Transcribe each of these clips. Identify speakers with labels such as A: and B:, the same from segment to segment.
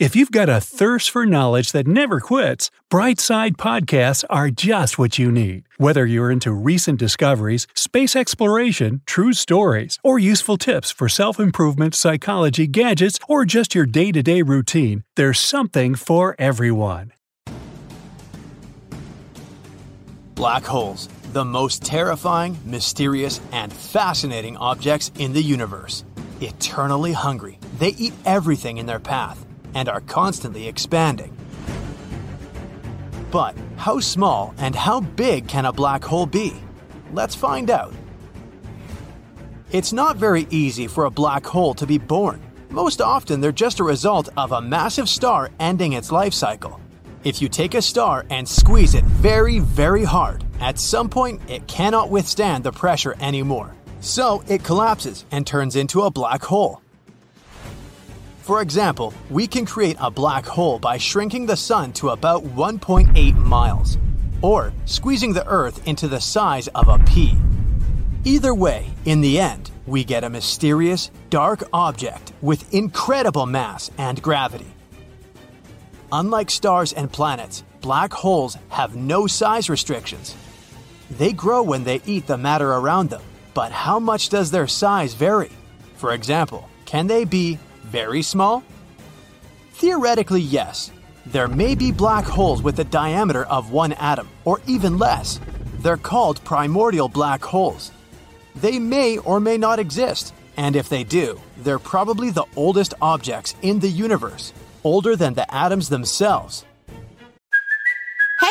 A: If you've got a thirst for knowledge that never quits, Brightside Podcasts are just what you need. Whether you're into recent discoveries, space exploration, true stories, or useful tips for self improvement, psychology, gadgets, or just your day to day routine, there's something for everyone.
B: Black holes, the most terrifying, mysterious, and fascinating objects in the universe. Eternally hungry, they eat everything in their path and are constantly expanding. But how small and how big can a black hole be? Let's find out. It's not very easy for a black hole to be born. Most often, they're just a result of a massive star ending its life cycle. If you take a star and squeeze it very, very hard, at some point it cannot withstand the pressure anymore. So it collapses and turns into a black hole. For example, we can create a black hole by shrinking the sun to about 1.8 miles, or squeezing the Earth into the size of a pea. Either way, in the end, we get a mysterious, dark object with incredible mass and gravity. Unlike stars and planets, black holes have no size restrictions. They grow when they eat the matter around them, but how much does their size vary? For example, can they be very small? Theoretically, yes. There may be black holes with a diameter of one atom, or even less. They're called primordial black holes. They may or may not exist, and if they do, they're probably the oldest objects in the universe, older than the atoms themselves.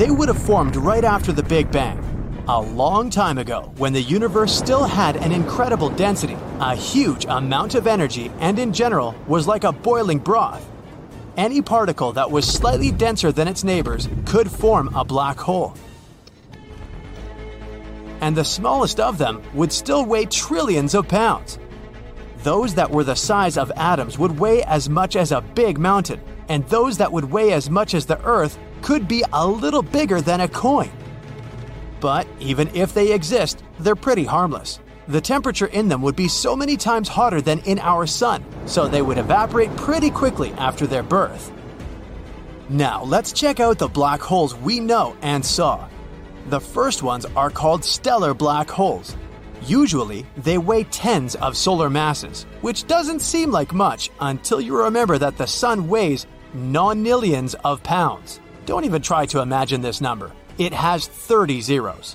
B: They would have formed right after the Big Bang. A long time ago, when the universe still had an incredible density, a huge amount of energy, and in general was like a boiling broth. Any particle that was slightly denser than its neighbors could form a black hole. And the smallest of them would still weigh trillions of pounds. Those that were the size of atoms would weigh as much as a big mountain, and those that would weigh as much as the Earth could be a little bigger than a coin. But even if they exist, they're pretty harmless. The temperature in them would be so many times hotter than in our sun, so they would evaporate pretty quickly after their birth. Now, let's check out the black holes we know and saw. The first ones are called stellar black holes. Usually, they weigh tens of solar masses, which doesn't seem like much until you remember that the sun weighs nonillions of pounds. Don't even try to imagine this number. It has 30 zeros.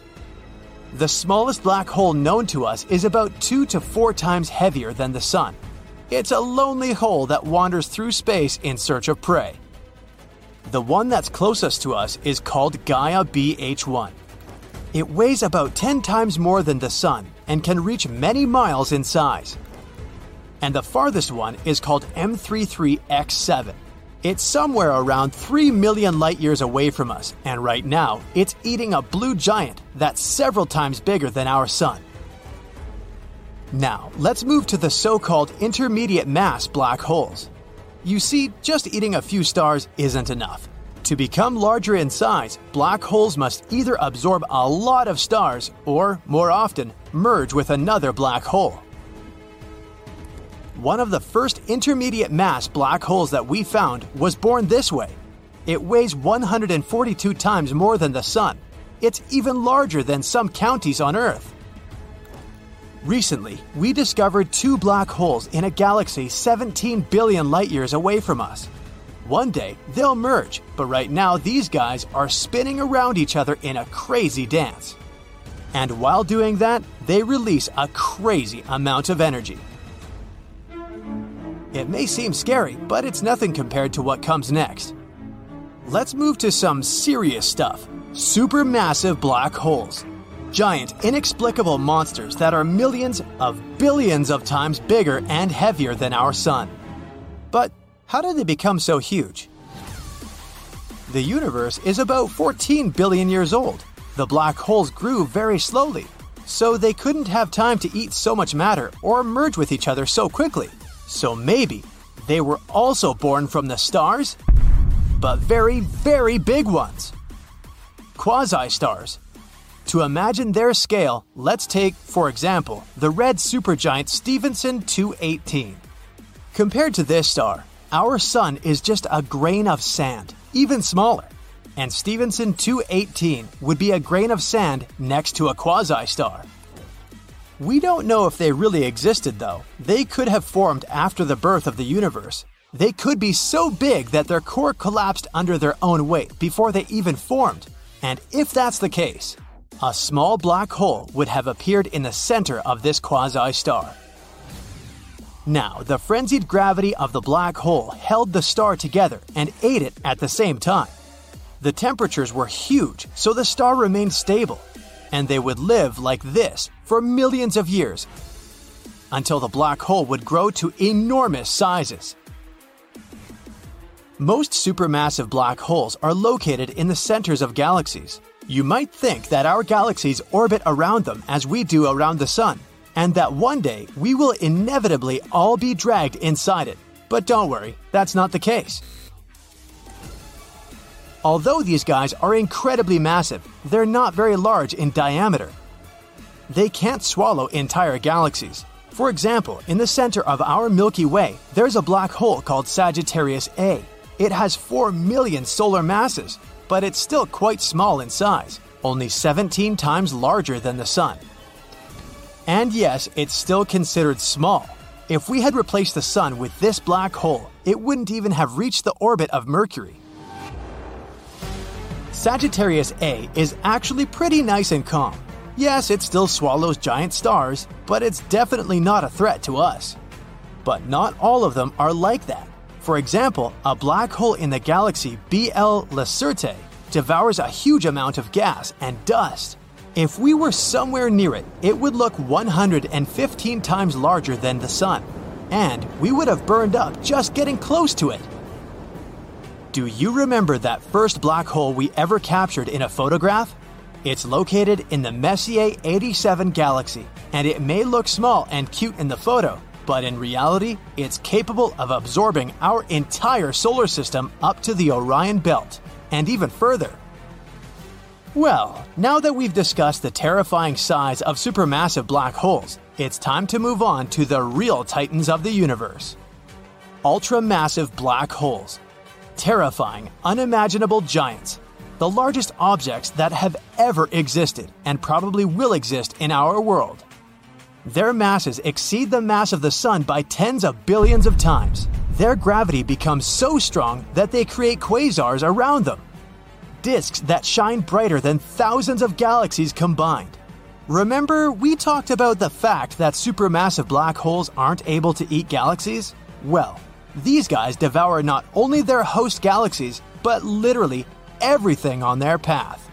B: The smallest black hole known to us is about 2 to 4 times heavier than the Sun. It's a lonely hole that wanders through space in search of prey. The one that's closest to us is called Gaia BH1. It weighs about 10 times more than the Sun and can reach many miles in size. And the farthest one is called M33X7. It's somewhere around 3 million light years away from us, and right now, it's eating a blue giant that's several times bigger than our Sun. Now, let's move to the so called intermediate mass black holes. You see, just eating a few stars isn't enough. To become larger in size, black holes must either absorb a lot of stars or, more often, merge with another black hole. One of the first intermediate mass black holes that we found was born this way. It weighs 142 times more than the Sun. It's even larger than some counties on Earth. Recently, we discovered two black holes in a galaxy 17 billion light years away from us. One day, they'll merge, but right now, these guys are spinning around each other in a crazy dance. And while doing that, they release a crazy amount of energy. It may seem scary, but it's nothing compared to what comes next. Let's move to some serious stuff supermassive black holes. Giant, inexplicable monsters that are millions of billions of times bigger and heavier than our Sun. But how did they become so huge? The universe is about 14 billion years old. The black holes grew very slowly, so they couldn't have time to eat so much matter or merge with each other so quickly. So maybe they were also born from the stars? But very, very big ones. Quasi stars. To imagine their scale, let's take, for example, the red supergiant Stephenson 218. Compared to this star, our Sun is just a grain of sand, even smaller. And Stephenson 218 would be a grain of sand next to a quasi star. We don't know if they really existed, though. They could have formed after the birth of the universe. They could be so big that their core collapsed under their own weight before they even formed. And if that's the case, a small black hole would have appeared in the center of this quasi star. Now, the frenzied gravity of the black hole held the star together and ate it at the same time. The temperatures were huge, so the star remained stable, and they would live like this for millions of years until the black hole would grow to enormous sizes. Most supermassive black holes are located in the centers of galaxies. You might think that our galaxies orbit around them as we do around the Sun, and that one day we will inevitably all be dragged inside it. But don't worry, that's not the case. Although these guys are incredibly massive, they're not very large in diameter. They can't swallow entire galaxies. For example, in the center of our Milky Way, there's a black hole called Sagittarius A. It has 4 million solar masses, but it's still quite small in size, only 17 times larger than the Sun. And yes, it's still considered small. If we had replaced the Sun with this black hole, it wouldn't even have reached the orbit of Mercury. Sagittarius A is actually pretty nice and calm. Yes, it still swallows giant stars, but it's definitely not a threat to us. But not all of them are like that. For example, a black hole in the galaxy BL Lacertae devours a huge amount of gas and dust. If we were somewhere near it, it would look 115 times larger than the Sun, and we would have burned up just getting close to it. Do you remember that first black hole we ever captured in a photograph? It's located in the Messier 87 galaxy, and it may look small and cute in the photo, but in reality, it's capable of absorbing our entire solar system up to the Orion Belt, and even further. Well, now that we've discussed the terrifying size of supermassive black holes, it's time to move on to the real titans of the universe. Ultramassive black holes terrifying, unimaginable giants, the largest objects that have ever existed and probably will exist in our world. Their masses exceed the mass of the Sun by tens of billions of times. Their gravity becomes so strong that they create quasars around them, disks that shine brighter than thousands of galaxies combined. Remember, we talked about the fact that supermassive black holes aren't able to eat galaxies? Well, these guys devour not only their host galaxies, but literally everything on their path.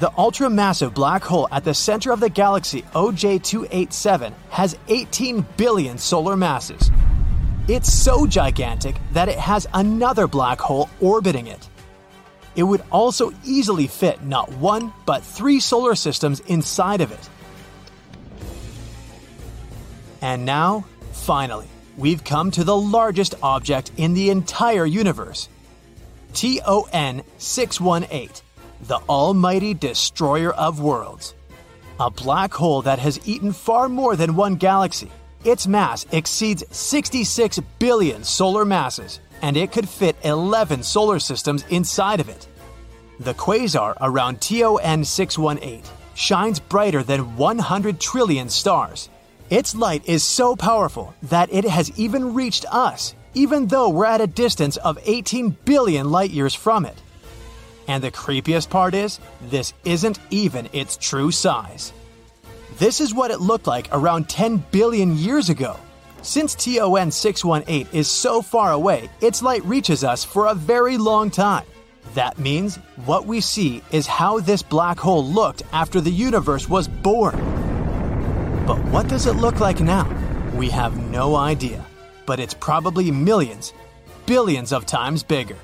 B: The ultra-massive black hole at the center of the galaxy OJ287 has 18 billion solar masses. It's so gigantic that it has another black hole orbiting it. It would also easily fit not one, but three solar systems inside of it. And now, finally, we've come to the largest object in the entire universe TON 618, the almighty destroyer of worlds. A black hole that has eaten far more than one galaxy. Its mass exceeds 66 billion solar masses, and it could fit 11 solar systems inside of it. The quasar around TON 618 shines brighter than 100 trillion stars. Its light is so powerful that it has even reached us, even though we're at a distance of 18 billion light years from it. And the creepiest part is, this isn't even its true size. This is what it looked like around 10 billion years ago. Since TON 618 is so far away, its light reaches us for a very long time. That means what we see is how this black hole looked after the universe was born. But what does it look like now? We have no idea, but it's probably millions, billions of times bigger.